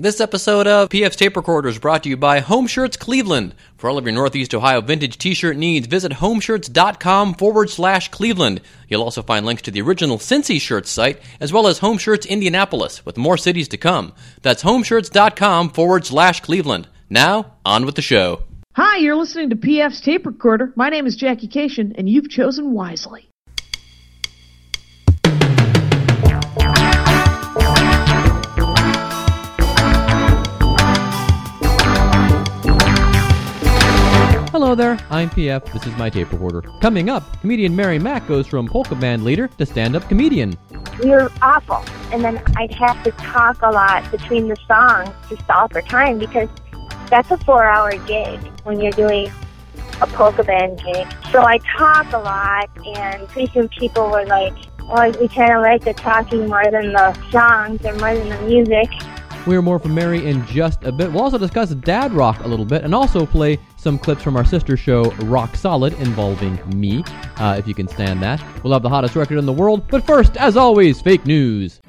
This episode of PF's Tape Recorder is brought to you by Home Shirts Cleveland. For all of your Northeast Ohio vintage t-shirt needs, visit homeshirts.com forward slash Cleveland. You'll also find links to the original Cincy Shirts site, as well as Home Shirts Indianapolis, with more cities to come. That's homeshirts.com forward slash Cleveland. Now, on with the show. Hi, you're listening to PF's Tape Recorder. My name is Jackie Kashian, and you've chosen wisely. Hello there, I'm PF. This is my tape recorder. Coming up, comedian Mary Mack goes from polka band leader to stand-up comedian. You're awful. And then I'd have to talk a lot between the songs to stall for time because that's a four hour gig when you're doing a polka band gig. So I talk a lot and pretty soon people were like, oh, we kind of like the talking more than the songs or more than the music. We'll hear more from Mary in just a bit. We'll also discuss dad rock a little bit and also play some clips from our sister show, Rock Solid, involving me, uh, if you can stand that. We'll have the hottest record in the world, but first, as always, fake news.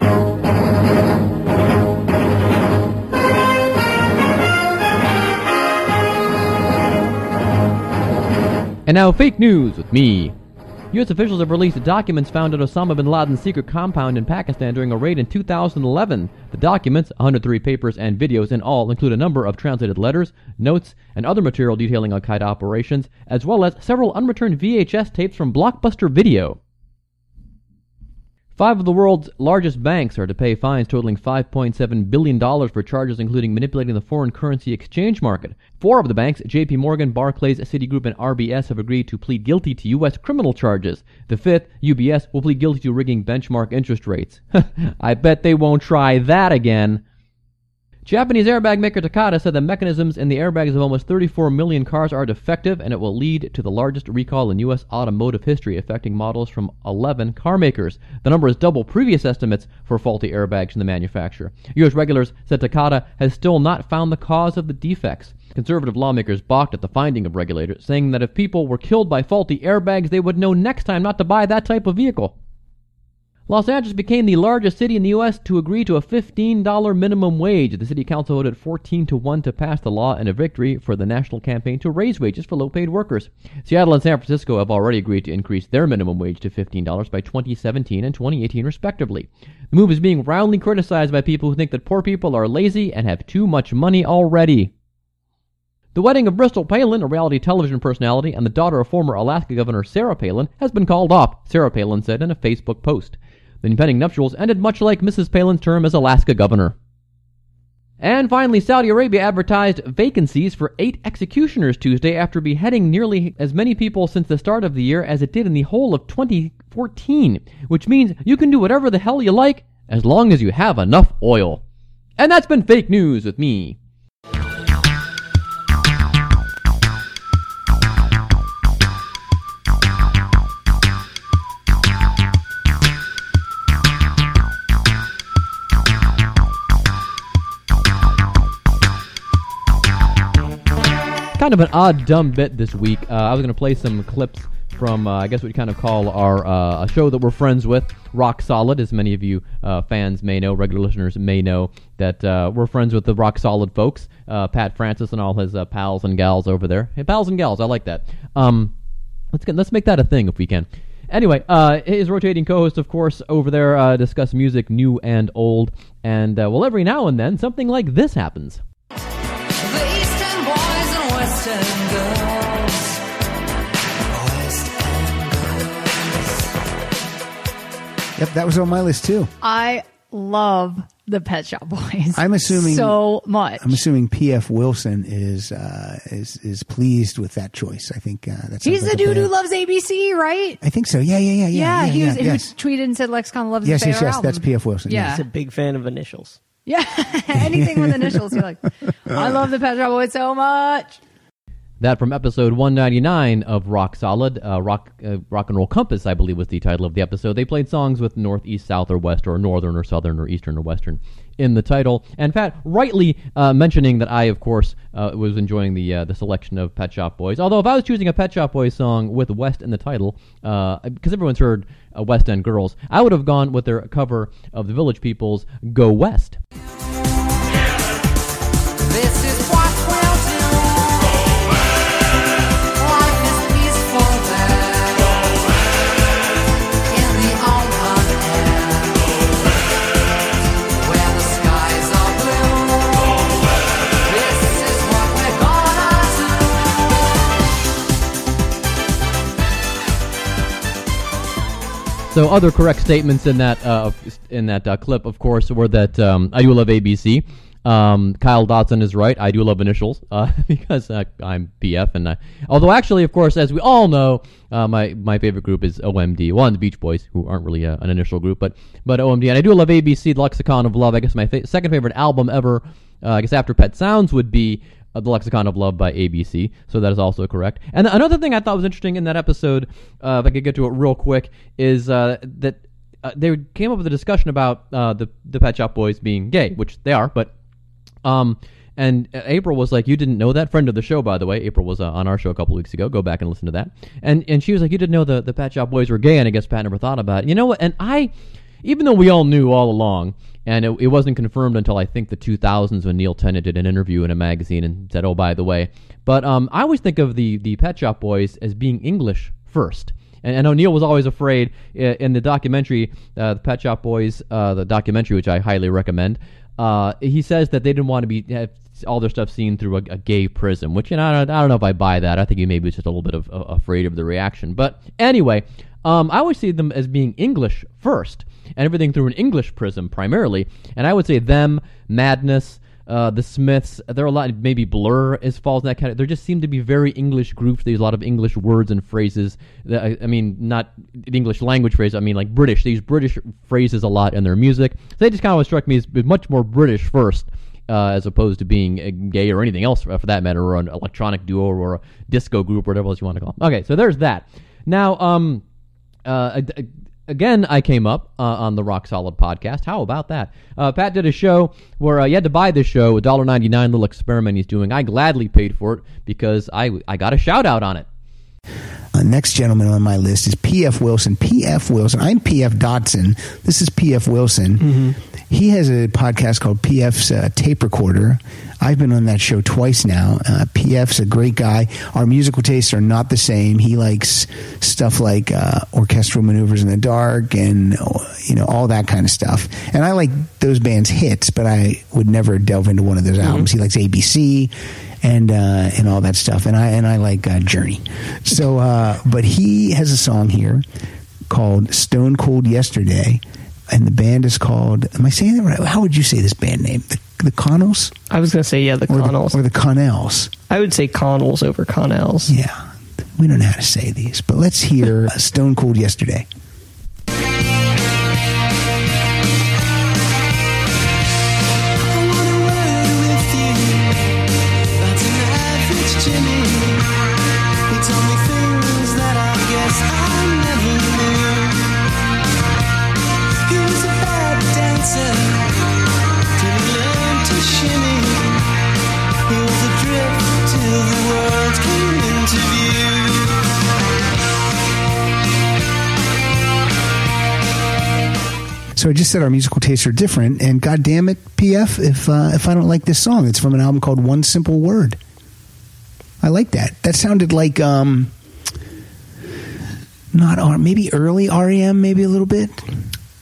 And now, fake news with me. U.S. officials have released documents found at Osama bin Laden's secret compound in Pakistan during a raid in 2011. The documents, 103 papers and videos in all, include a number of translated letters, notes, and other material detailing Al Qaeda operations, as well as several unreturned VHS tapes from Blockbuster Video. Five of the world's largest banks are to pay fines totaling $5.7 billion for charges including manipulating the foreign currency exchange market. Four of the banks, JP Morgan, Barclays, Citigroup, and RBS, have agreed to plead guilty to U.S. criminal charges. The fifth, UBS, will plead guilty to rigging benchmark interest rates. I bet they won't try that again. Japanese airbag maker Takata said the mechanisms in the airbags of almost 34 million cars are defective and it will lead to the largest recall in U.S. automotive history, affecting models from 11 car makers. The number is double previous estimates for faulty airbags from the manufacturer. U.S. regulators said Takata has still not found the cause of the defects. Conservative lawmakers balked at the finding of regulators, saying that if people were killed by faulty airbags, they would know next time not to buy that type of vehicle. Los Angeles became the largest city in the U.S. to agree to a $15 minimum wage. The city council voted 14 to 1 to pass the law and a victory for the national campaign to raise wages for low paid workers. Seattle and San Francisco have already agreed to increase their minimum wage to $15 by 2017 and 2018, respectively. The move is being roundly criticized by people who think that poor people are lazy and have too much money already. The wedding of Bristol Palin, a reality television personality, and the daughter of former Alaska Governor Sarah Palin has been called off, Sarah Palin said in a Facebook post. The impending nuptials ended much like Mrs. Palin's term as Alaska governor. And finally, Saudi Arabia advertised vacancies for eight executioners Tuesday after beheading nearly as many people since the start of the year as it did in the whole of 2014, which means you can do whatever the hell you like as long as you have enough oil. And that's been fake news with me, kind of an odd, dumb bit this week. Uh, I was going to play some clips from, uh, I guess, what you kind of call our uh, a show that we're friends with, Rock Solid. As many of you uh, fans may know, regular listeners may know that uh, we're friends with the Rock Solid folks, uh, Pat Francis and all his pals and gals over there. Hey, pals and gals, I like that. Um, let's get, let's make that a thing if we can. Anyway, uh, his rotating co-host, of course, over there uh, discuss music new and old, and uh, well, every now and then something like this happens. Yep, that was on my list too. I love the Pet Shop Boys. I'm assuming so much. I'm assuming P.F. Wilson is uh, is is pleased with that choice. I think uh, that's he's the dude who loves ABC, right? I think so. Yeah, yeah, yeah, yeah. Yeah, yeah he was yeah, he yes. tweeted and said Lexicon loves yes, his yes, favorite yes. album. That's P.F. Wilson. Yeah. He's a big fan of initials. Yeah, anything with initials. You're like, I love the Pet Shop Boys so much. That from episode 199 of Rock Solid, uh, Rock uh, Rock and Roll Compass, I believe was the title of the episode. They played songs with north, east, south, or west, or northern, or southern, or eastern, or western in the title. And Pat rightly uh, mentioning that I, of course, uh, was enjoying the uh, the selection of Pet Shop Boys. Although if I was choosing a Pet Shop Boys song with West in the title, uh, because everyone's heard uh, West End Girls, I would have gone with their cover of the Village People's "Go West." So other correct statements in that uh, in that uh, clip, of course, were that um, I do love ABC. Um, Kyle Dotson is right. I do love initials uh, because uh, I'm PF, and I, although actually, of course, as we all know, uh, my my favorite group is OMD. One, the Beach Boys, who aren't really uh, an initial group, but but OMD, and I do love ABC, Lexicon of Love. I guess my fa- second favorite album ever, I guess after Pet Sounds, would be uh, the Lexicon of Love by ABC. So that is also correct. And another thing I thought was interesting in that episode, uh, if I could get to it real quick, is uh, that uh, they came up with a discussion about uh, the the Pet Shop Boys being gay, which they are, but um. And April was like, "You didn't know that." Friend of the show, by the way. April was uh, on our show a couple weeks ago. Go back and listen to that. And and she was like, "You didn't know the the Pet Shop Boys were gay," and I guess Pat never thought about it. You know what? And I, even though we all knew all along, and it, it wasn't confirmed until I think the 2000s when Neil Tennant did an interview in a magazine and said, "Oh, by the way," but um, I always think of the the Pet Shop Boys as being English first. And know Neil was always afraid uh, in the documentary, uh, the Pet Shop Boys, uh, the documentary, which I highly recommend. Uh, he says that they didn't want to be have all their stuff seen through a, a gay prism, which you know I don't, I don't know if I buy that. I think he maybe was just a little bit of afraid of the reaction. But anyway, um, I always see them as being English first, and everything through an English prism primarily. And I would say them, Madness, uh, the Smiths. There are a lot. Maybe Blur is falls in that category. There just seem to be very English groups. There's a lot of English words and phrases. That, I, I mean, not English language phrases. I mean, like British. They use British phrases a lot in their music. So they just kind of struck me as much more British first. Uh, as opposed to being uh, gay or anything else for that matter, or an electronic duo or a disco group, or whatever else you want to call. Them. Okay, so there's that. Now, um, uh, again, I came up uh, on the Rock Solid podcast. How about that? Uh, Pat did a show where uh, you had to buy this show, $1.99 little experiment he's doing. I gladly paid for it because I, I got a shout out on it. Uh, next gentleman on my list is P.F. Wilson. P.F. Wilson. I'm P.F. Dotson. This is P.F. Wilson. He has a podcast called P.F.'s uh, Tape Recorder. I've been on that show twice now. Uh, P.F.'s a great guy. Our musical tastes are not the same. He likes stuff like uh, orchestral maneuvers in the dark and uh, you know all that kind of stuff. And I like those bands' hits, but I would never delve into one of those albums. He likes ABC and uh, and all that stuff. And I and I like uh, Journey. So, uh, but he has a song here called "Stone Cold Yesterday," and the band is called. Am I saying that right? How would you say this band name? The, the Connells I was going to say, yeah, the or the, Connells. or the Connells? I would say Connells over Connells. Yeah, we don't know how to say these, but let's hear "Stone Cold Yesterday." So I just said our musical tastes are different, and God damn it, PF, if uh, if I don't like this song, it's from an album called One Simple Word. I like that. That sounded like um, not R, maybe early REM, maybe a little bit.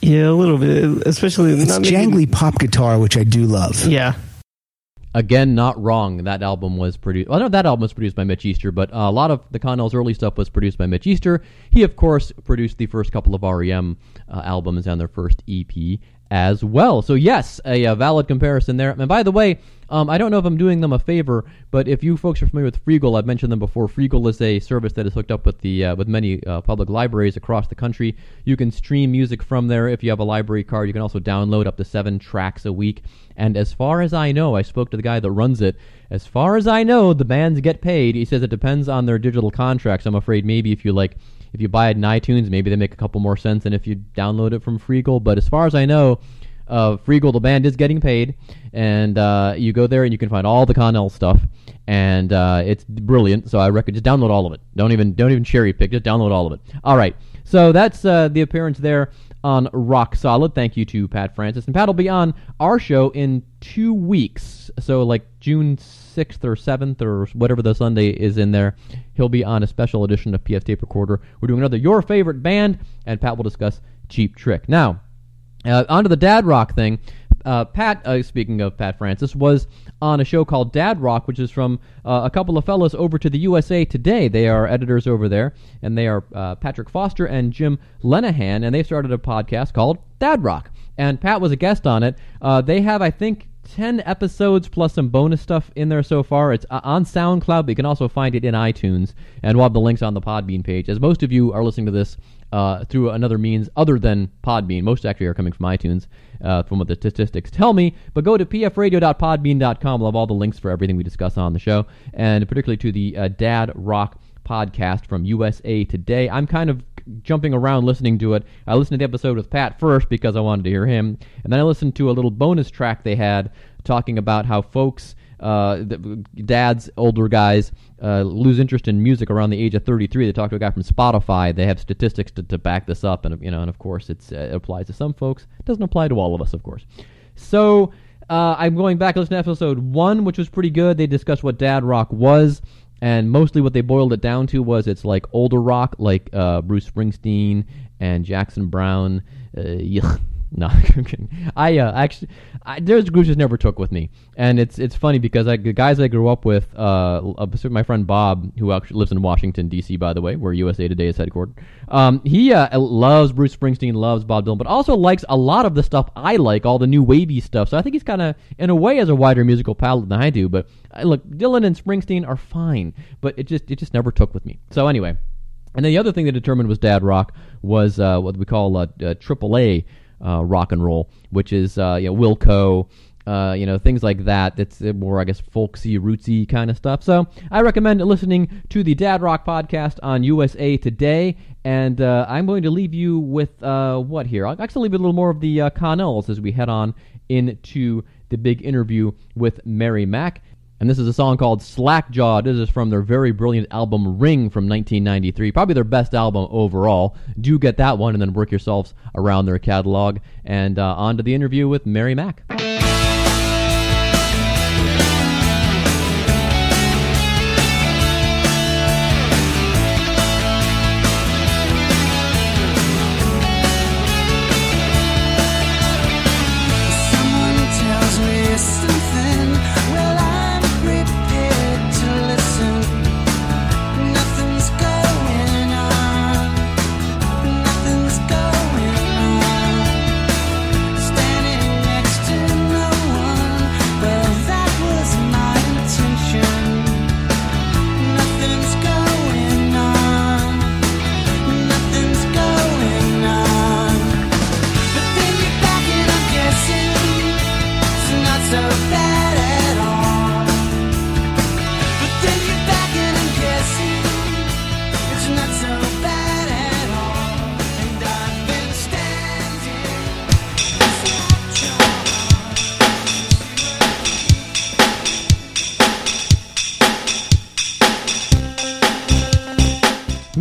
Yeah, a little bit, especially It's maybe- jangly pop guitar, which I do love. Yeah, Again, not wrong. That album was produced. Well, no, that album was produced by Mitch Easter, but uh, a lot of the Connell's early stuff was produced by Mitch Easter. He, of course, produced the first couple of REM uh, albums and their first EP as well. So yes, a, uh valid comparison there. And by the way, um, I don't know if I'm doing them a favor, but if you folks are familiar with Freegal, I've mentioned them before. Freegal is a service that is hooked up with the uh, with many uh, public libraries across the country. You can stream music from there if you have a library card. You can also download up to seven tracks a week. And as far as I know, I spoke to the guy that runs it. As far as I know, the bands get paid. He says it depends on their digital contracts. I'm afraid maybe if you like if you buy it in iTunes, maybe they make a couple more cents than if you download it from Freegal. But as far as I know, uh, Freegal, the band is getting paid, and uh, you go there and you can find all the Connell stuff, and uh, it's brilliant. So I recommend just download all of it. Don't even don't even cherry pick. Just download all of it. All right. So that's uh, the appearance there on Rock Solid. Thank you to Pat Francis, and Pat will be on our show in two weeks. So like June sixth or seventh or whatever the Sunday is in there, he'll be on a special edition of PF Tape Recorder. We're doing another your favorite band, and Pat will discuss Cheap Trick. Now. Uh, onto the dad rock thing. Uh, Pat, uh, speaking of Pat Francis, was on a show called Dad Rock, which is from uh, a couple of fellows over to the USA Today. They are editors over there, and they are uh, Patrick Foster and Jim Lenahan, and they started a podcast called Dad Rock. And Pat was a guest on it. Uh, they have, I think, 10 episodes plus some bonus stuff in there so far. It's uh, on SoundCloud, but you can also find it in iTunes. And we'll have the links on the Podbean page. As most of you are listening to this uh, through another means other than Podbean, most actually are coming from iTunes, uh, from what the statistics tell me. But go to pfradio.podbean.com. We'll have all the links for everything we discuss on the show, and particularly to the uh, Dad Rock podcast from USA Today. I'm kind of jumping around listening to it. I listened to the episode with Pat first because I wanted to hear him, and then I listened to a little bonus track they had talking about how folks, uh, dads, older guys, uh, lose interest in music around the age of 33. They talked to a guy from Spotify. They have statistics to, to back this up, and you know, and of course, uh, it applies to some folks. It doesn't apply to all of us, of course. So. Uh, I'm going back to listen to episode one, which was pretty good. They discussed what dad rock was and mostly what they boiled it down to was it's like older rock, like uh, Bruce Springsteen and Jackson Browne. No. I uh, actually, I, there's groups just never took with me, and it's it's funny because I, the guys I grew up with, uh, uh, my friend Bob, who actually lives in Washington D.C. by the way, where USA Today is headquartered. Um, he uh, loves Bruce Springsteen, loves Bob Dylan, but also likes a lot of the stuff I like, all the new wavy stuff. So I think he's kind of, in a way, has a wider musical palette than I do. But uh, look, Dylan and Springsteen are fine, but it just it just never took with me. So anyway. And then the other thing that determined was dad rock was uh, what we call uh, uh, AAA uh, rock and roll, which is uh, you know Wilco, uh, you know things like that. That's more I guess folksy, rootsy kind of stuff. So I recommend listening to the Dad Rock podcast on USA Today. And uh, I'm going to leave you with uh, what here? I'll actually leave you a little more of the uh, Connells as we head on into the big interview with Mary Mack. And this is a song called Slackjaw. This is from their very brilliant album Ring from 1993. Probably their best album overall. Do get that one and then work yourselves around their catalog. And uh, on to the interview with Mary Mack.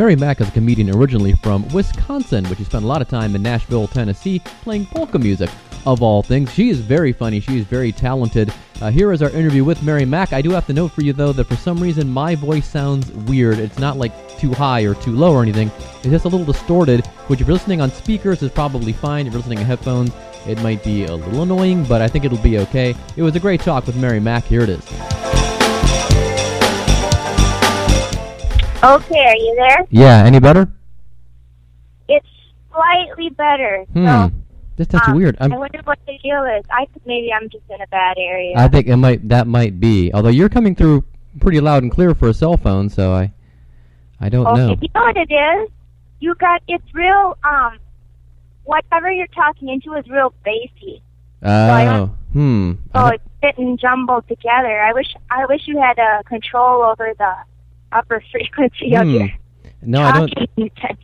Mary Mack is a comedian originally from Wisconsin, but she spent a lot of time in Nashville, Tennessee, playing polka music, of all things. She is very funny. She is very talented. Uh, here is our interview with Mary Mack. I do have to note for you, though, that for some reason my voice sounds weird. It's not like too high or too low or anything. It's just a little distorted, which if you're listening on speakers is probably fine. If you're listening on headphones, it might be a little annoying, but I think it'll be okay. It was a great talk with Mary Mack. Here it is. Okay, are you there? Yeah, any better? It's slightly better. Hmm. So, That's, that's um, weird. I'm, I wonder what the deal is. I think maybe I'm just in a bad area. I think it might that might be. Although you're coming through pretty loud and clear for a cell phone, so I I don't okay, know. you know what it is? You got it's real. Um, whatever you're talking into is real bassy. Oh, don't- hmm. So I it's getting jumbled together. I wish I wish you had uh, control over the upper frequency of Hmm. your no, I don't.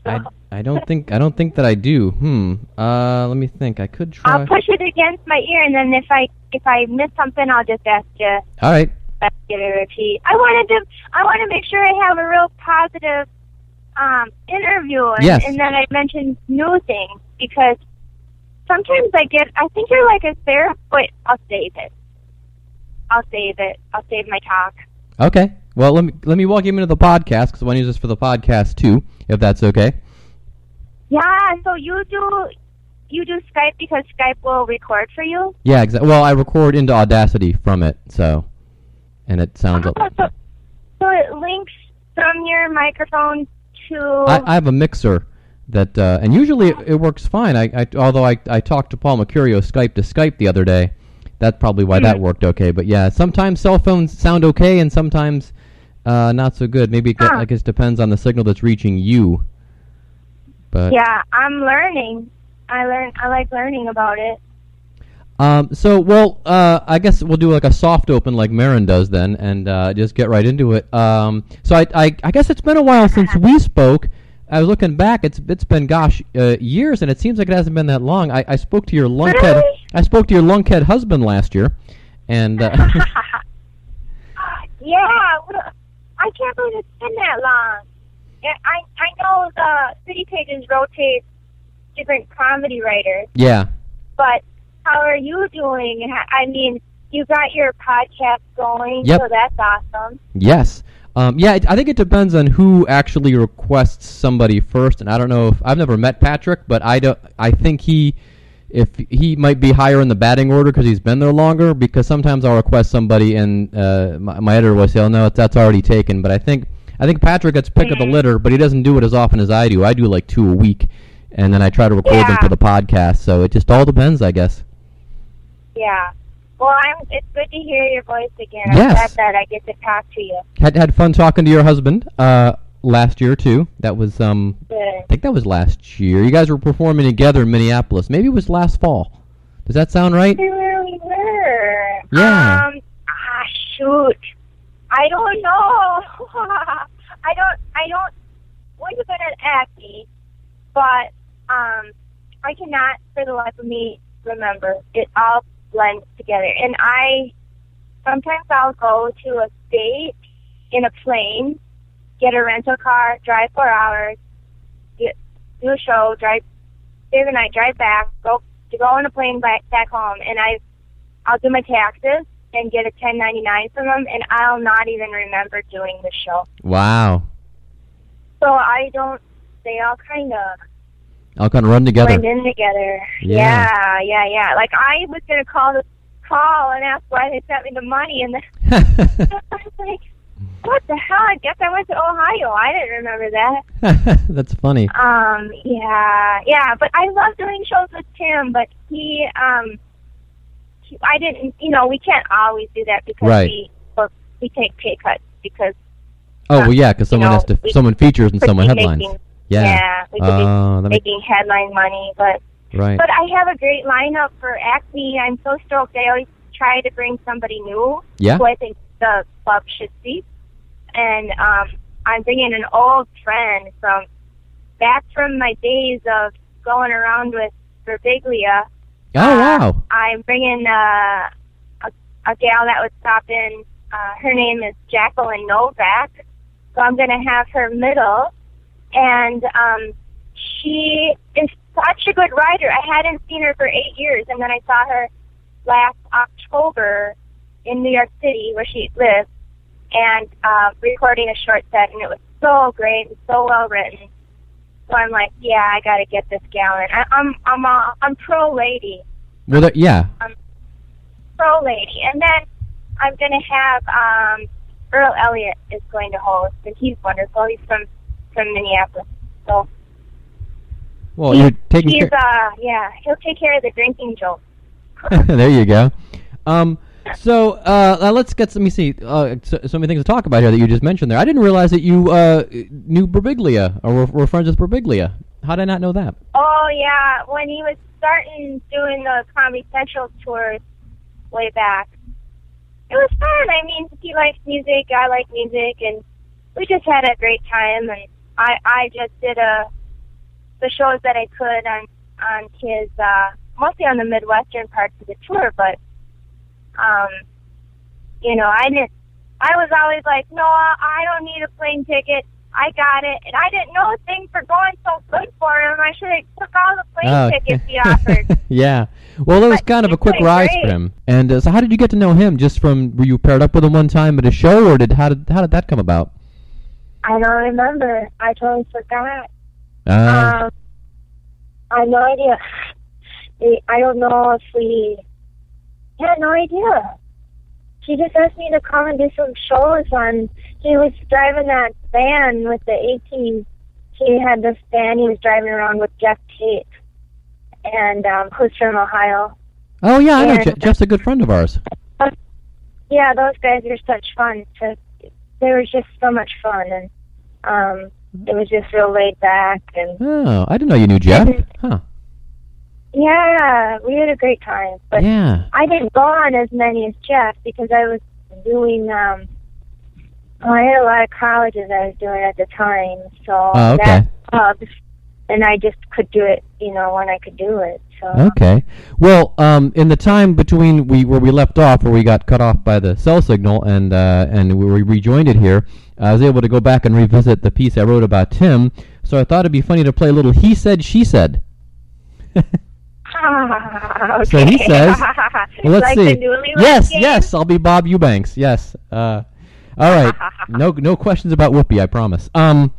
I, I don't think I don't think that I do. Hmm. Uh, let me think. I could try. I'll push it against my ear, and then if I if I miss something, I'll just ask you All right. you to repeat. I wanted to I want to make sure I have a real positive um, interview, and, Yes. and then I mentioned new things because sometimes I get I think you're like a therapist. Wait, I'll save it. I'll save it. I'll save my talk. Okay. Well, let me let me walk you into the podcast because I want to use this for the podcast too, if that's okay. Yeah, so you do you do Skype because Skype will record for you. Yeah, exactly. Well, I record into Audacity from it, so and it sounds. Oh, so, so it links from your microphone to. I, I have a mixer that, uh, and usually it, it works fine. I, I although I I talked to Paul Mecurio Skype to Skype the other day. That's probably why Hmm. that worked okay. But yeah, sometimes cell phones sound okay, and sometimes uh, not so good. Maybe it, Huh. I guess depends on the signal that's reaching you. But yeah, I'm learning. I learn. I like learning about it. Um, so, well, uh, I guess we'll do like a soft open like Maron does then, and uh, just get right into it. Um, so, I, I, I guess it's been a while since we spoke. I was looking back; it's it's been gosh uh, years, and it seems like it hasn't been that long. I, I spoke to your lunkhead. Really? I spoke to your lunkhead husband last year, and uh, yeah, I can't believe it's been that long. Yeah, I I know the city pages rotate different comedy writers, yeah, but how are you doing? I mean, you got your podcast going, Yep. so that's awesome. yes, um, yeah. I think it depends on who actually requests somebody first, and I don't know if I've never met Patrick, but I don't. I think he. If he might be higher in the batting order because he's been there longer. Because sometimes I'll request somebody and uh, my, my editor will say, "Oh no, that's already taken." But I think I think Patrick gets pick of the litter, but he doesn't do it as often as I do. I do like two a week, and then I try to record them for the podcast. So it just all depends, I guess. Yeah. Well, I'm. It's good to hear your voice again. Yes. I'm glad that I get to talk to you. Had had fun talking to your husband uh, last year too. That was um, Good. I think that was last year. You guys were performing together in Minneapolis. Maybe it was last fall. Does that sound right? We really were. Yeah. Um. Ah, shoot. I don't know. I don't. I don't. We're good at acting, but um, I cannot for the life of me remember. It all blends together, and I sometimes I'll go to a state in a plane, get a rental car, drive four hours, get do a show, drive stay the night, drive back, go to go on a plane back back home, and I I'll do my taxes and get a 1099 from them, and I'll not even remember doing the show. Wow. So I don't. They all kind of I'll kind of run together. blend in together. Yeah. yeah, yeah, yeah. Like I was gonna call the call and ask why they sent me the money, and then I was like, "What the hell?" I guess I went to Ohio. I didn't remember that. That's funny. Um, yeah, yeah, but I love doing shows with Tim, but he, um, he, I didn't, you know, we can't always do that because Right. we, well, we take pay cuts because Oh well, yeah, because someone know, has to. we Someone features and someone headlines. making- yeah. yeah, we could Oh, that be makes making headline money, but right. but I have a great lineup for Acme. I'm so stoked. I always try to bring somebody new Yeah. who I think the club should see, and um, I'm bringing an old friend from back from my days of going around with Berbiglia. Oh Uh, wow. I'm bringing uh, a, a gal that was stopping. Uh, her name is Jacqueline Novak. So I'm going to have her middle. And um, she is such a good writer. I hadn't seen her for eight years. And then I saw her last October in New York City where she lives and uh, recording a short set. And it was so great and so well written. So I'm like, yeah, I got to get this gal in. I, I'm I'm uh, I'm pro lady Well, yeah. pro lady. And then I'm going to have um, Earl Elliott is going to host, and he's wonderful. He's from from Minneapolis, so Well, you're taking he's care. uh yeah he'll take care of the drinking joke. there you go. Um, so uh, uh, let's get. Let me see. Uh, so, so many things to talk about here that you just mentioned there. I didn't realize that you uh, knew Berbiglia or were, were friends with Berbiglia. How did I not know that? Oh yeah, when he was starting doing the Comedy Central tours way back, it was fun. I mean, he likes music, I like music, and we just had a great time. And I I just did a the shows that I could on on his uh, mostly on the Midwestern parts of the tour, but um, you know, I didn't. I was always like, no, I don't need a plane ticket. I got it, and I didn't know things were going so good for him. I should have took all the plane Oh, tickets he offered. yeah. Well, it was But kind of a quick rise great. for him. And uh, so, how did you get to know him? Just from were you paired up with him one time at a show, or did how did how did that come about? I don't remember. I totally forgot. Uh, Um, I have no idea. I don't know if we had no idea. She just asked me to come and do some shows on. He was driving that van with the 18. He had this van. He was driving around with Jeff Tate, and um, who's from Ohio. Oh yeah, I know. Je- Jeff's a good friend of ours. Yeah, those guys are such fun. To, they were just so much fun, and um, it was just real laid back and Oh, I didn't know you knew Jeff. Huh? Yeah, we had a great time. But Yeah. I didn't go on as many as Jeff because I was doing. um oh, I had a lot of colleges I was doing at the time, so Oh, okay. that clubs, and I just could do it, you know, when I could do it. So Okay. Well, um, in the time between we where we left off, where we got cut off by the cell signal, and uh, and we rejoined it here, I was able to go back and revisit the piece I wrote about Tim. So I thought it'd be funny to play a little "He Said, She Said." okay. So he says, Well, let's like see. Yes, Game? yes, I'll be Bob Eubanks. Yes. Uh, all right. no, no questions about Whoopi. I promise. Um,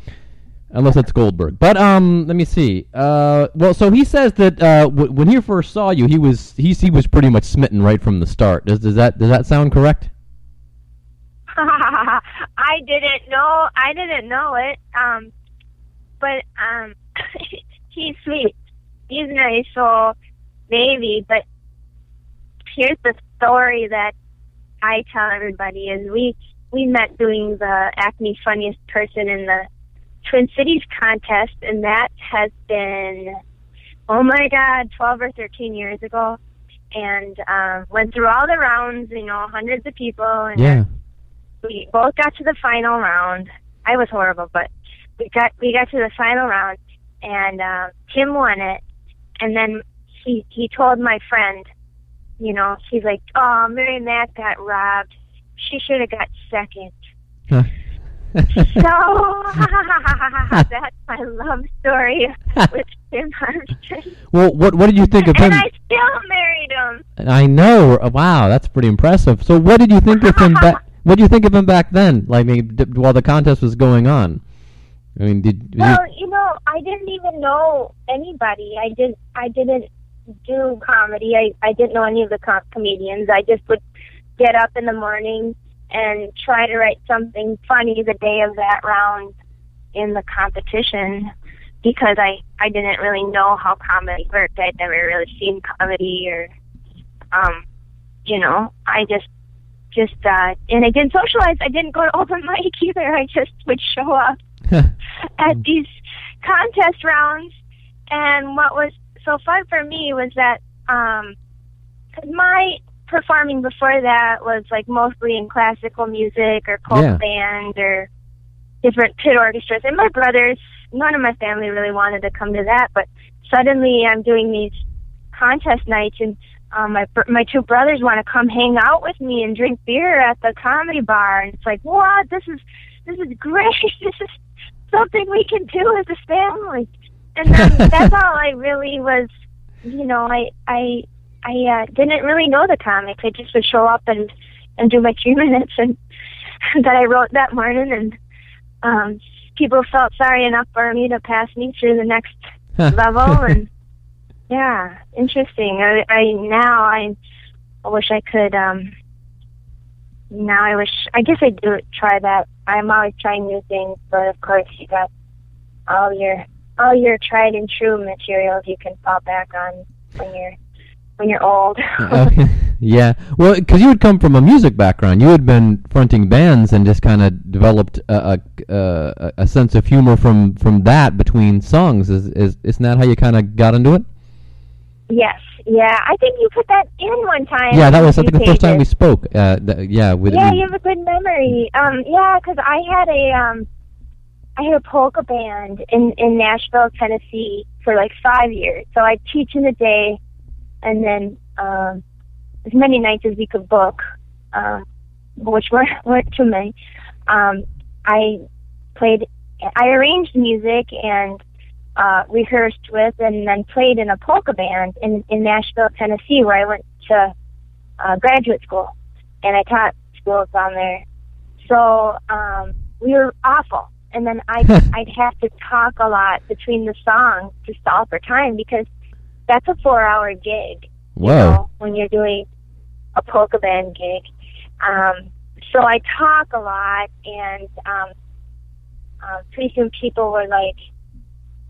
unless it's Goldberg. But um, let me see. Uh, well, so he says that uh, w- when he first saw you, he was he he was pretty much smitten right from the start. Does does that does that sound correct? I didn't know. I didn't know it. Um, but um, he's sweet. He's nice. So maybe. But here's the story that I tell everybody: is we we met doing the Acme Funniest Person in the Twin Cities contest, and that has been oh my god, twelve or thirteen years ago. And um, went through all the rounds, you know, hundreds of people, and Yeah. we both got to the final round. I was horrible, but we got we got to the final round, and uh, Tim won it. And then he he told my friend, you know, he's like, "Oh, Mary Mack got robbed. She should have got second. Huh. So that's my love story with Tim Harmston. well, what what did you think of him? And I still married him. I know. uh, Wow, that's pretty impressive. So, what did you think of him back? What did you think of him back then? Like, I mean, d- while the contest was going on. I mean, did, did Well, you know, I didn't even know anybody. I did. I didn't do comedy. I I didn't know any of the com- comedians. I just would get up in the morning and try to write something funny the day of that round in the competition because I I didn't really know how comedy worked. I'd never really seen comedy or um you know, I just just uh and I didn't socialize. I didn't go to open mic either. I just would show up at these contest rounds. And what was so fun for me was that um my performing before that was like mostly in classical music or folk Yeah. band or different pit orchestras. And my brothers, none of my family really wanted to come to that, but suddenly I'm doing these contest nights and um, my my two brothers want to come hang out with me and drink beer at the comedy bar, and it's like, what? This is this is great. This is something we can do as a family. And then that's all I really was. You know, I I I uh, didn't really know the comics. I just would show up and and do my three minutes and that I wrote that morning, and um, people felt sorry enough for me to pass me through the next level and yeah interesting i i now i I wish i could um now i wish i guess i do try that i'm always trying new things but of course you got all your all your tried and true materials you can fall back on when you're when you're old Okay. yeah. Well, because you had come from a music background, you had been fronting bands and just kind of developed a, a, a, a sense of humor from, from that between songs. Is is isn't that how you kind of got into it? yes yeah i think you put that in one time Yeah, that was I You think the first time we spoke. Uh, th- yeah, with, yeah, with- you have a good memory. Um, yeah, 'cause I had a um, I had a polka band in in Nashville, Tennessee, for like five years. So I'd teach in the day, and then um, as many nights as we could book, um, which were weren't too many. Um, I played. I arranged music and uh, rehearsed with, and then played in a polka band in in Nashville, Tennessee, where I went to uh, graduate school and I taught schools down there. So um, we were awful. And then I'd, I'd have to talk a lot between the songs to stall for time because that's a four-hour gig. Whoa. You know, when you're doing a polka band gig. Um, so I talk a lot, and um, uh, pretty soon people were like,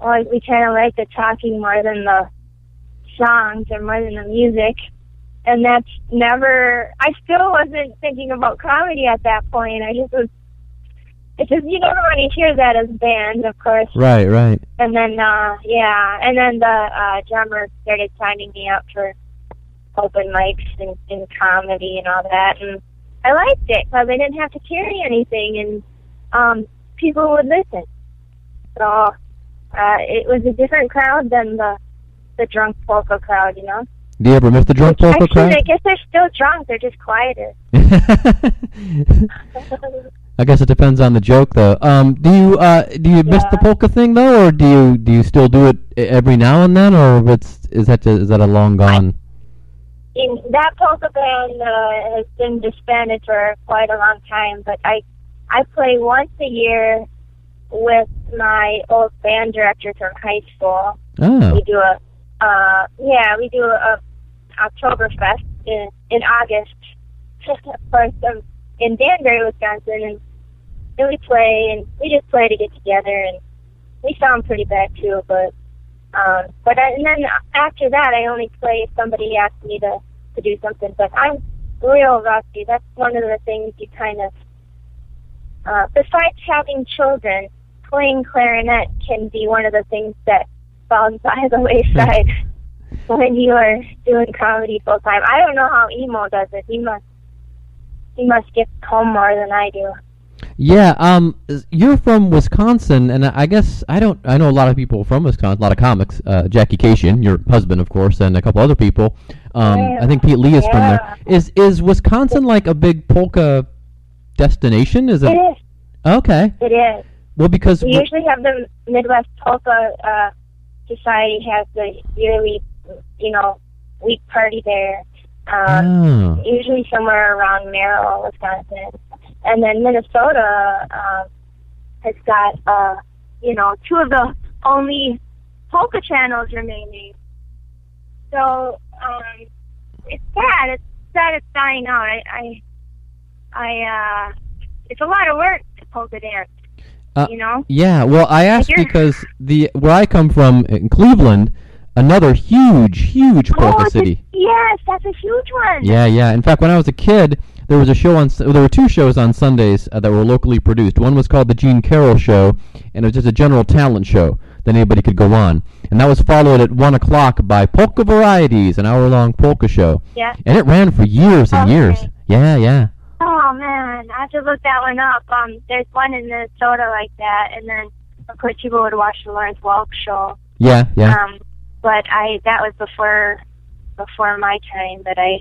"Oh, we kind of like the talking more than the songs or more than the music." And that's never. I still wasn't thinking about comedy at that point. I just was. Just you never want to hear that as bands, of course. Right, right. And then, uh, yeah, and then the uh, drummer started signing me up for open mics and, and comedy and all that, and I liked it because I didn't have to carry anything, and um, people would listen. So uh, it was a different crowd than the the drunk polka crowd, you know. Do you ever miss the drunk polka crowd? I guess they're still drunk. They're just quieter. I guess it depends on the joke, though. Um, do you uh, do you miss the polka thing though, or do you do you still do it every now and then, or it's is that is that a long gone? in that polka band uh, has been disbanded for quite a long time, but I I play once a year with my old band director from high school. Oh, We do a uh yeah, we do a, a Oktoberfest in in August. of course, um, in Danbury, Wisconsin, and then we play and we just play to get together, and we sound pretty bad too, but um, but I, and then after that, I only play if somebody asks me to to do something. But I'm real rusty. That's one of the things you kind of. Uh, besides having children, playing clarinet can be one of the things that falls by the wayside when you are doing comedy full time. I don't know how emo does it. He must. He must get home more than I do. yeah. Um, you're from Wisconsin, and I guess I don't. I know a lot of people from Wisconsin, a lot of comics. Uh, Jackie Kashian, your husband, of course, and a couple other people. Um, I think Pete Lee is from there. Is is Wisconsin like a big polka destination? Is it? It is. Okay. It is. Well, because We usually have the Midwest Polka uh, Society has the yearly, you know, week party there. Um, Oh. Usually somewhere around Merrill, Wisconsin, and then Minnesota um, has got, uh, you know, two of the only polka channels remaining. So um, it's sad. It's sad. It's dying out. I, I, I uh, it's a lot of work to polka dance. Uh, you know. Yeah, well, I asked because the where I come from in Cleveland, another huge, huge polka oh, it's a- city. yes, that's a huge one. Yeah, yeah. In fact, when I was a kid, there was a show on. There were two shows on Sundays uh, that were locally produced. One was called the Gene Carroll Show, and it was just a general talent show that anybody could go on. And that was followed at one o'clock by Polka Varieties, an hour-long polka show, Yeah. and it ran for years and Okay. years. Yeah, yeah. Oh man, I have to look that one up. Um, there's one in Minnesota like that, and then of course people would watch the Lawrence Welk show. Yeah, yeah. Um, but I that was before before my time. But I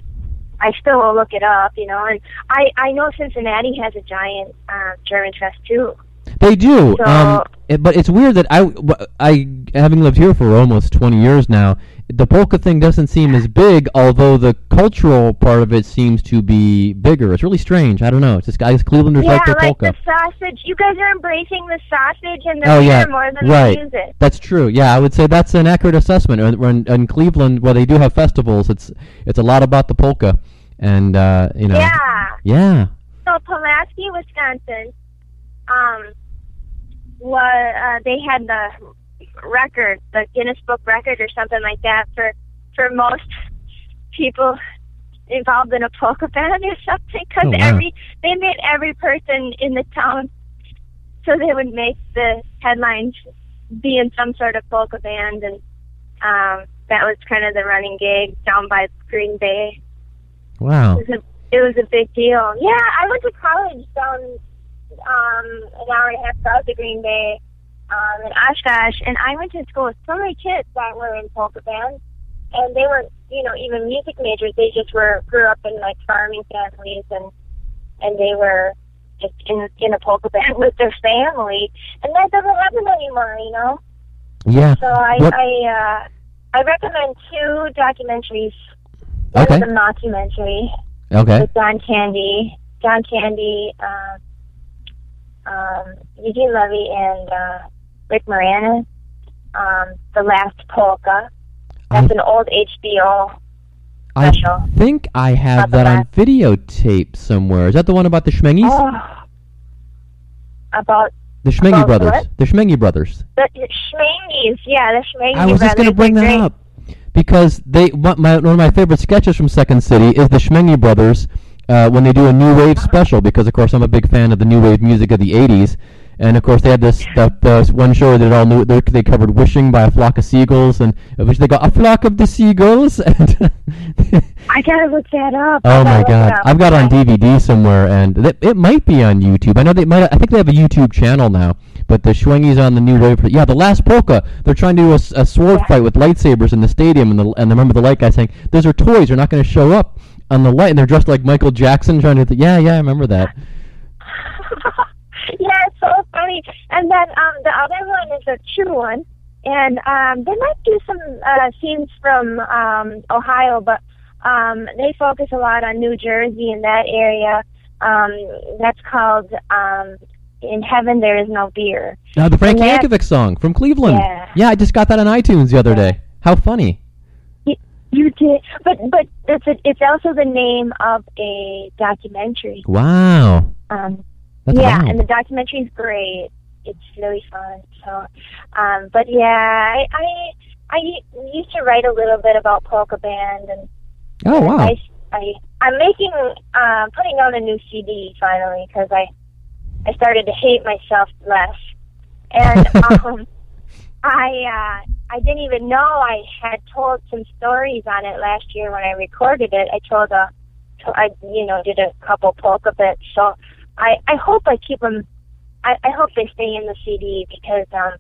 I still will look it up, you know. And I I know Cincinnati has a giant uh, German fest too. They do. So- um, but it's weird that I I having lived here for almost 20 years now, the polka thing doesn't seem as big, although the cultural part of it seems to be bigger. It's really strange. I don't know. It's just guys, Clevelanders yeah, like their like polka. the sausage. You guys are embracing the sausage and the Oh, beer yeah, more than right. the music. That's true. Yeah, I would say that's an accurate assessment. In, in, in Cleveland, where they do have festivals, it's it's a lot about the polka, and uh, you know. Yeah. Yeah. So Pulaski, Wisconsin, um, was uh, they had the record, the Guinness Book record or something like that for for most people involved in a polka band or something. Because Oh, wow. every they made every person in the town, so they would make the headlines be in some sort of polka band, and um, that was kind of the running gig down by Green Bay Wow. it was a it was a big deal. Yeah, I went to college down um an hour and a half south of Green Bay, um in Oshkosh, and I went to school with so many kids that were in polka bands, and they weren't you know even music majors. They just were grew up in like farming families, and and they were just in in a polka band with their family, and that doesn't happen anymore, you know. Yeah. So I What- I uh I recommend two documentaries. One Okay. is a documentary Okay. with John Candy, John Candy, um, um, Eugene Levy, and uh, Rick Moranis. Um, the Last Polka. That's an old HBO. Special. I special. think I have that on videotape somewhere. Is that the one about the Schmenges? Oh, about the Schmenge brothers. what? The Schmenge brothers. the Schmangies. Yeah, the Schmangies. I was just going to bring that up because they my, my, one of my favorite sketches from Second City is the Schmenge brothers uh, when they do a new wave special because of course I'm a big fan of the new wave music of the '80s. And of course, they had this the, the uh, one show that all knew they they covered "Wishing" by a flock of seagulls, and which they got a flock of the seagulls. And I gotta look that up. Oh my god. I've got it on DVD somewhere, and th- it might be on YouTube. I know they might. I think they have a YouTube channel now. But the Schwengies on the new wave. Yeah, the last polka. They're trying to do a sword Yeah. fight with lightsabers in the stadium, and the and I remember the light guy saying, "Those are toys. They're not going to show up on the light." And they're dressed like Michael Jackson, trying to. Th- yeah, yeah, I remember that. yeah, funny. And then um, the other one is a true one, and um, they might do some uh, scenes from um, Ohio, but um, they focus a lot on New Jersey and that area. Um, that's called um, "In Heaven There Is No Beer." Now the Frank that- Yankovic song from Cleveland. Yeah. I just got that on iTunes the other day. How funny. You did, but but it's a, it's also the name of a documentary. Wow. Um, That's yeah, wild. and the documentary is great. It's really fun. So, um, but yeah, I, I I used to write a little bit about polka band, and oh wow. I, I I'm making uh, putting out a new CD finally because I I started to hate myself less, and um, I uh, I didn't even know I had told some stories on it last year when I recorded it. I told a I you know did a couple polka bits, so I I hope I keep them. I, I hope they stay in the CD because um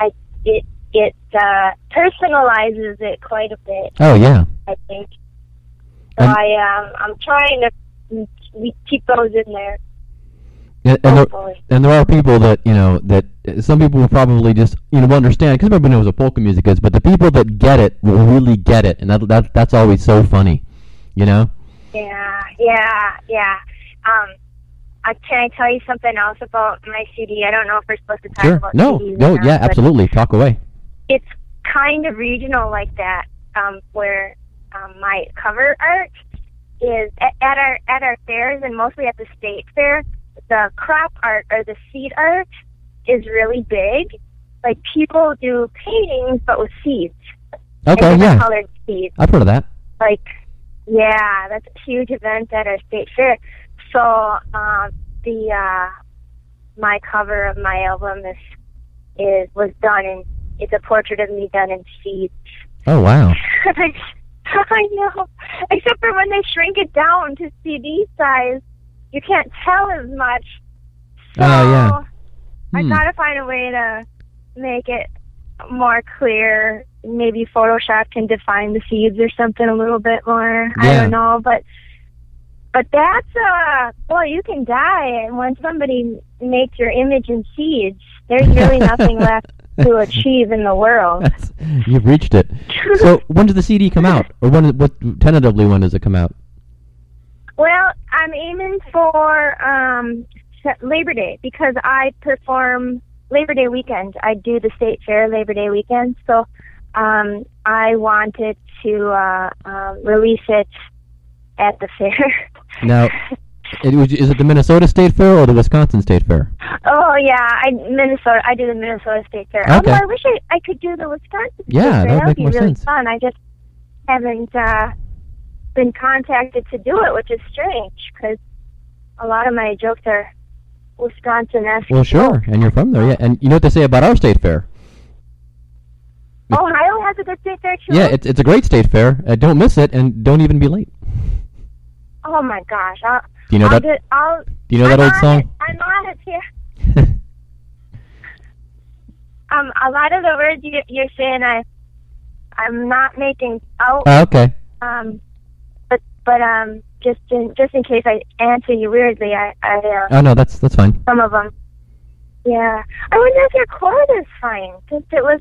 I it it uh, personalizes it quite a bit. Oh yeah. I think. So And- I um I'm trying to we keep those in there. And, and, there, and there are people that you know that some people will probably just you know understand because everybody knows what polka music is, but the people that get it will really get it, and that, that that's always so funny, you know. Yeah, yeah, yeah. Um, uh, can I tell you something else about my CD? I don't know if we're supposed to talk Sure. about No. CDs No. not, Yeah. Absolutely. Talk away. It's kind of regional like that, um, where um, my cover art is at, at our at our fairs and mostly at the state fair. The crop art or the seed art is really big. Like people do paintings, but with seeds. Okay. Yeah. Colored seeds. I've heard of that. like yeah that's a huge event at our state fair so um the uh my cover of my album is is was done in it's a portrait of me done in seeds Oh wow. i know except for when they shrink it down to cd size you can't tell as much so Oh, yeah. i Hmm. gotta find a way to make it more clear. Maybe Photoshop can define the seeds or something a little bit more. I don't know, but but that's uh boy, you can die and when somebody makes your image in seeds, there's really nothing left to achieve in the world. That's, you've reached it. So when does the CD come out, or when? What tentatively when does it come out? Well, I'm aiming for um Labor Day because I perform Labor Day weekend. I do the state fair Labor Day weekend, so um I wanted to uh um, release it at the fair. Now, it, was- is it the Minnesota State Fair or the Wisconsin State Fair? oh yeah, I Minnesota. I do the Minnesota State Fair. Okay. Although I wish I, I could do the Wisconsin State Yeah, Fair. that would make be more really sense. fun. I just haven't uh been contacted to do it, which is strange because a lot of my jokes are Wisconsin-esque. Well, sure, and you're from there, yeah. And you know what they say about our state fair? Ohio has a good state fair too. Yeah, it's it's a great state fair. Uh, don't miss it, and don't even be late. Oh my gosh! I'll, Do you know I'll that? I'll, Do you know that I'm old song? It. I'm on it here. Um, a lot of the words you, you're saying, I, I'm not making out. Oh, okay. Um, but but um, just in just in case I answer you weirdly, I I uh, Oh no, that's that's fine. some of them. Yeah, I wonder if your cord is fine since it was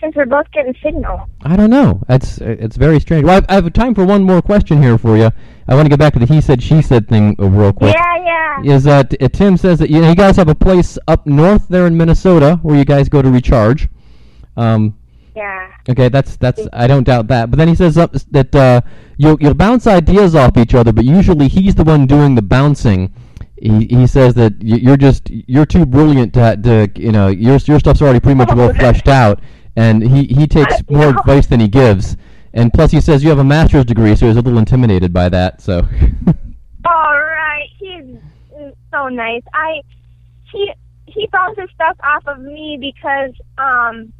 since we're both getting signal. I don't know. It's it's very strange. Well, I've, I have time for one more question here for you. I want to get back to the he said she said thing uh, real quick. Yeah, yeah. Is that uh, Tim says that you, know, you guys have a place up north there in Minnesota where you guys go to recharge. Um, Yeah. Okay, that's that's I don't doubt that. But then he says that uh, you'll you'll bounce ideas off each other, but usually he's the one doing the bouncing. He, he says that you're just you're too brilliant to, to you know your your stuff's already pretty much well fleshed out, and he he takes more advice than he gives. And plus, he says you have a master's degree, so he's a little intimidated by that. So, All right. He's so nice. I he he bounces stuff off of me because um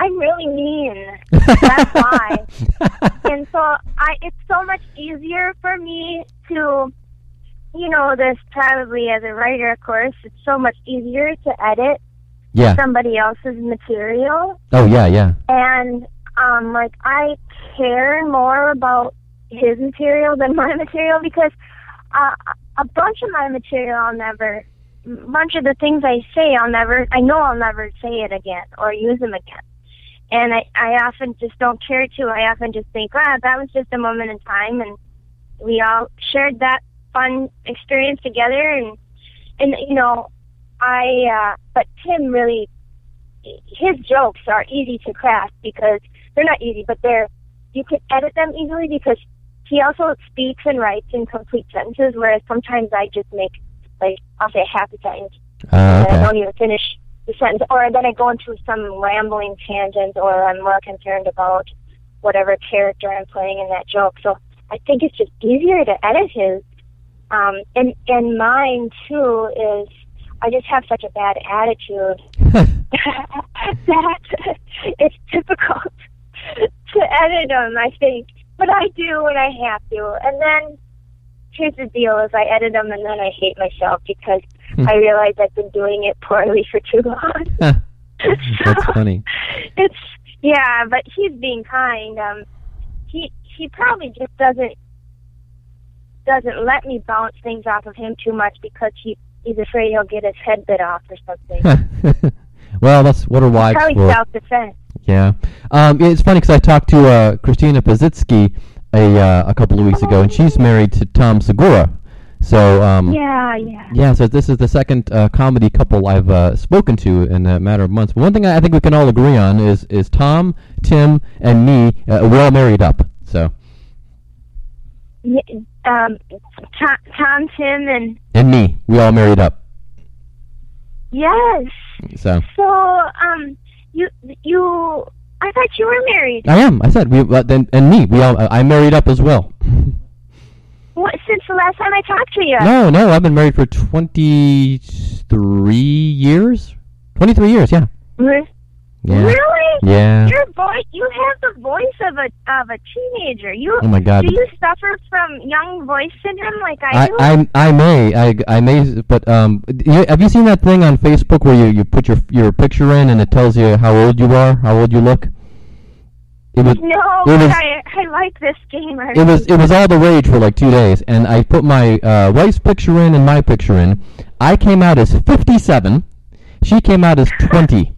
I'm really mean. That's why. and so I it's so much easier for me to you know this probably as a writer of course it's so much easier to edit yeah. somebody else's material Oh yeah, yeah. and um like I care more about his material than my material because uh, a bunch of my material I'll never a bunch of the things I say I'll never I know I'll never say it again or use them again. And I, I often just don't care to. I often just think, ah, that was just a moment in time and we all shared that fun experience together and and you know, I uh but Tim really his jokes are easy to craft because they're not easy, but they're you can edit them easily because he also speaks and writes in complete sentences, whereas sometimes I just make like I'll say half a sentence Uh, and I don't even finish the sentence, or then I go into some rambling tangent, or I'm more concerned about whatever character I'm playing in that joke. So I think it's just easier to edit his. Um, and and mine too is I just have such a bad attitude that it's difficult to edit them. I think, but I do when I have to. And then here's the deal: is I edit them and then I hate myself because I realize I've been doing it poorly for too long. That's So, funny. It's yeah, but he's being kind. Um, he he probably just doesn't doesn't let me bounce things off of him too much because he he's afraid he'll get his head bit off or something. well, that's what are wives probably for. self defense. Yeah, um, it's funny because I talked to uh, Christina Pazsitzky a uh, a couple of weeks ago, and she's married to Tom Segura. So um, Yeah, yeah. yeah, so this is the second uh, comedy couple I've uh, spoken to in a matter of months. But one thing I think we can all agree on is is Tom, Tim, and me. Uh, we're all married up. So Yeah, um, Tom, Tom, Tim, and and me, we all married up. Yes. So So, um, you you, I thought you were married. I am. I said we uh, then and me. We all I married up as well. What since the last time I talked to you? No, no, I've been married for twenty three years. Twenty three years, yeah. Re- Yeah. Really? Yeah. Your voice, you have the voice of a of a teenager. You Oh my God. Do you suffer from young voice syndrome like I, I, do? I, I may, I, I may, but um, have you seen that thing on Facebook where you, you put your your picture in and it tells you how old you are, how old you look? It was, no, it was, I I like this game. it was, it was all the rage for like two days, and I put my uh, wife's picture in and my picture in. I came out as fifty-seven. She came out as twenty,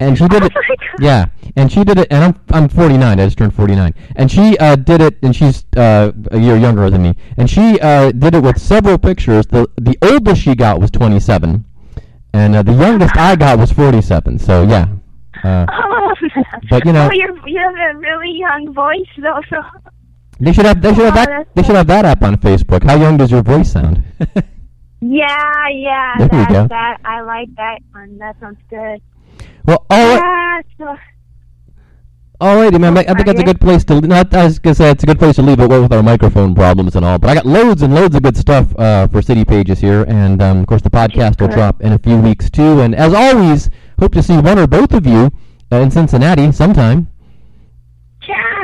and she did Oh it. Yeah, and she did it, and I'm I'm 49. I just turned 49, and she uh, did it, and she's uh, a year younger than me, and she uh, did it with several pictures. the The oldest she got was 27, and uh, the youngest I got was 47. So yeah, uh, Oh, But, you know- oh, you're, you have a really young voice though. So they should have they should have Oh, that they should have that app on Facebook. How young does your voice sound? yeah, yeah, There that go. that I like that one. That sounds good. Well, all right, Yeah, so, alrighty, man. I think that's a good place to. Not I was gonna say it's a good place to leave it with our microphone problems and all. But I got loads and loads of good stuff uh, for City Pages here, and um, of course the podcast will drop in a few weeks too. And as always, hope to see one or both of you uh, in Cincinnati sometime. yeah,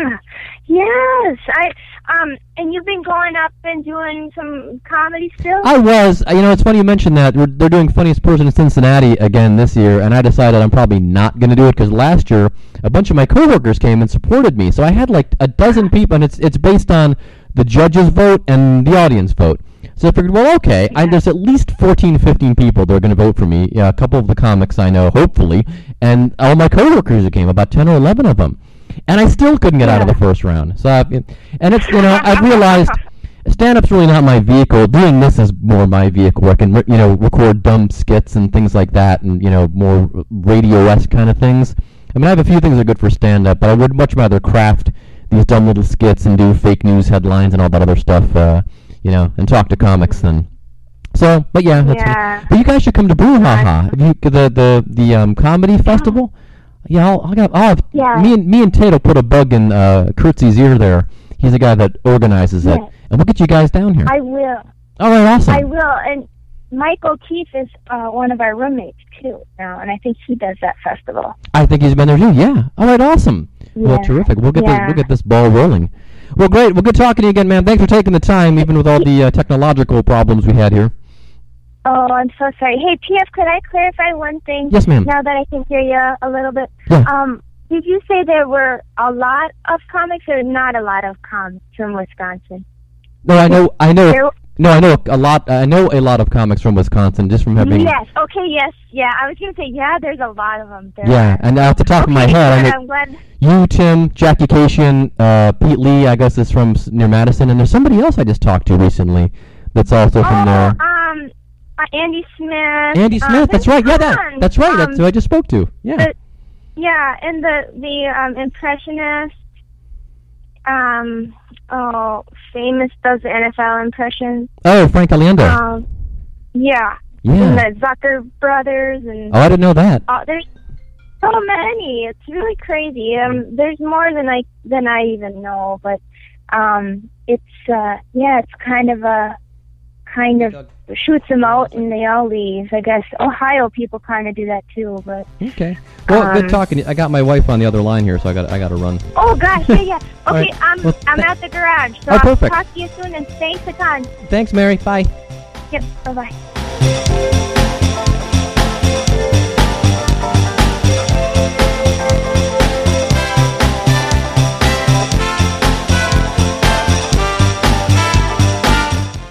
yes. I um, and you've been going up and doing some comedy still. I was, you know, it's funny you mentioned that. We're, they're doing Funniest Person in Cincinnati again this year, and I decided I'm probably not going to do it because last year a bunch of my coworkers came and supported me. So I had like a dozen people, and it's it's based on the judges' vote and the audience vote. So I figured, well, okay, I, there's at least 14, 15 people that are going to vote for me. Yeah, a couple of the comics I know, hopefully, and all my coworkers who came, about 10 or 11 of them. And I still couldn't get out of the first round. So, I, and it's you know, I've realized stand-up's really not my vehicle. Doing this is more my vehicle. I can you know record dumb skits and things like that, and you know more radio-esque kind of things. I mean, I have a few things that are good for stand up, but I would much rather craft these dumb little skits and do fake news headlines and all that other stuff, uh, you know, and talk to comics than. So, but yeah, that's Yeah. but you guys should come to Brouhaha. Have you the the the um comedy festival? Yeah, I'll, I'll, I'll have Yeah. me and me and Tate will put a bug in uh, Kurtzy's ear there. He's the guy that organizes it, and we'll get you guys down here. I will. all right, awesome. I will. And Mike O'Keefe is uh, one of our roommates too now, and I think he does that festival. I think he's been there too. Yeah. All right. Awesome. Well, terrific. We'll get this. Yeah. We'll get this ball rolling. Well, great. Well, good talking to you again, man. Thanks for taking the time, even with all the uh, technological problems we had here. Oh, I'm so sorry. Hey, PF, could I clarify one thing? Yes, ma'am. Now that I can hear you a little bit. Yeah. Um, did you say there were a lot of comics or not a lot of comics from Wisconsin? No, I know. I know. There, No, I know a lot. I know a lot of comics from Wisconsin, just from having. yes. Okay. Yes. Yeah. I was gonna say yeah. There's a lot of them there. Yeah, and off the top of my head, I know I'm glad. you, Tim, Jackie Kashian, uh, Pete Lee. I guess is from near Madison, and there's somebody else I just talked to recently that's also from oh, there. um, uh, Andy Smith. Andy uh, Smith. That's right. Yeah, that. That's right. Um, That's who I just spoke to. Yeah. the- Yeah, and the the um, impressionist. Um. Oh, famous does the NFL impression. Oh, Frank Caliendo. Um. Yeah. And yeah. the Zucker brothers and Oh, I didn't know that. uh, there's so many. It's really crazy. Um, there's more than I than I even know, but um, it's uh, yeah, it's kind of a kind of shoots them out and they all leave. I guess Ohio people kind of do that too, but Okay. Well, good Um, talking. to you. I got my wife on the other line here, so I got I got to run. oh gosh, yeah, yeah. Okay, right. I'm Well, I'm at the garage, so Oh, I'll perfect. talk to you soon. And thanks a ton. Thanks, Mary. Bye. Yep. Bye bye.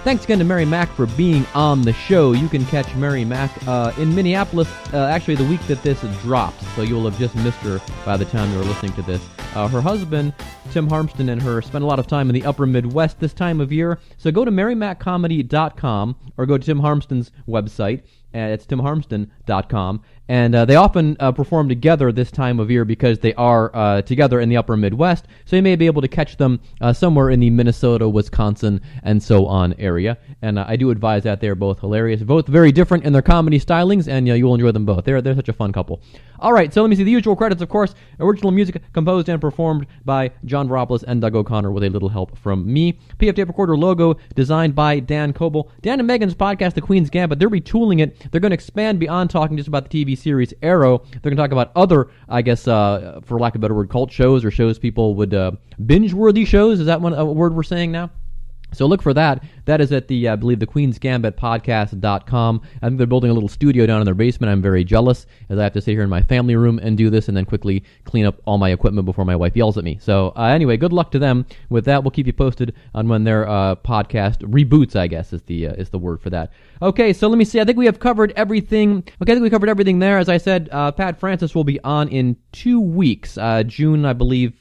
Thanks again to Mary Mack for being on the show. You can catch Mary Mack uh, in Minneapolis, uh, actually the week that this drops, so you'll have just missed her by the time you're listening to this. Uh, her husband, Tim Harmston, and her spend a lot of time in the upper Midwest this time of year, so go to marymackcomedy.com or go to Tim Harmston's website. Uh, it's timharmston.com. And uh, they often uh, perform together this time of year because they are uh, together in the upper Midwest. So you may be able to catch them uh, somewhere in the Minnesota, Wisconsin, and so on area. And uh, I do advise that they're both hilarious, both very different in their comedy stylings, and uh, you'll enjoy them both. They're, they're such a fun couple. All right, so let me see the usual credits, of course. Original music composed and performed by John Veropoulos and Doug O'Connor with a little help from me. PF Tape Recorder logo designed by Dan Coble. Dan and Megan's podcast, The Queen's Gambit, they're retooling it. They're going to expand beyond talking just about the TV series Arrow. They're going to talk about other, I guess, uh, for lack of a better word, cult shows or shows people would uh, binge-worthy shows. Is that one a word we're saying now? So look for that. That is at the, uh, I believe, the Queen's Gambit podcast.com. I think they're building a little studio down in their basement. I'm very jealous as I have to sit here in my family room and do this and then quickly clean up all my equipment before my wife yells at me. So uh, anyway, good luck to them with that. We'll keep you posted on when their uh, podcast reboots, I guess is the, uh, is the word for that. Okay, so let me see. I think we have covered everything. Okay, I think we covered everything there. As I said, uh, Pat Francis will be on in two weeks. Uh, June, I believe,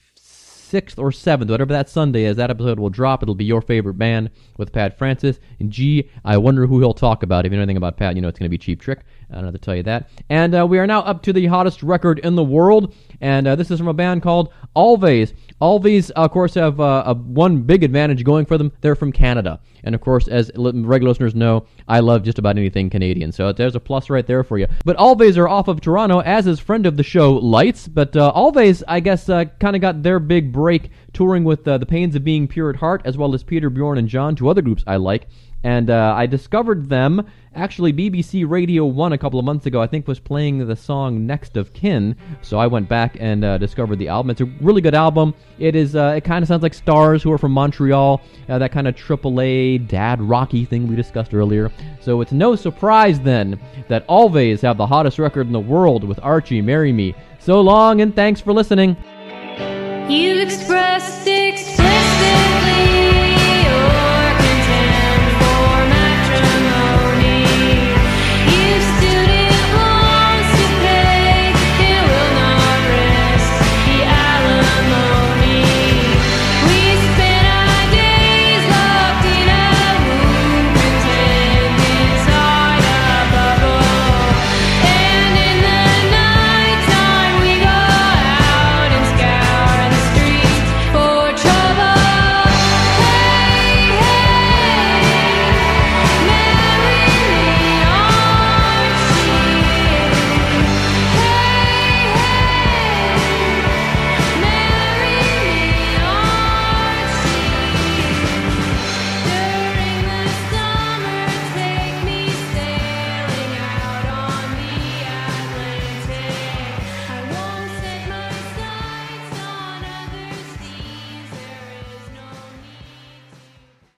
6th or 7th, whatever that Sunday is, that episode will drop. It'll be your favorite band with Pat Francis. And gee, I wonder who he'll talk about. If you know anything about Pat, you know it's going to be Cheap Trick. I don't have to tell you that. And uh, we are now up to the hottest record in the world. And uh, this is from a band called Alvvays. Alvvays, of course, have uh, a, one big advantage going for them. They're from Canada. And of course, as regular listeners know, I love just about anything Canadian. So there's a plus right there for you. But Alvvays are off of Toronto, as is friend of the show, Lights. But uh, Alvvays, I guess, uh, kind of got their big break touring with uh, The Pains of Being Pure at Heart, as well as Peter, Bjorn, and John, two other groups I like. And uh, I discovered them. Actually, BBC Radio 1 a couple of months ago, I think, was playing the song Next of Kin. So I went back and uh, discovered the album. It's a really good album. It is. Uh, it kind of sounds like Stars, who are from Montreal. Uh, that kind of AAA dad rocky thing we discussed earlier. So it's no surprise then that Alvvays have the hottest record in the world with Archie, Marry Me. So long and thanks for listening. You express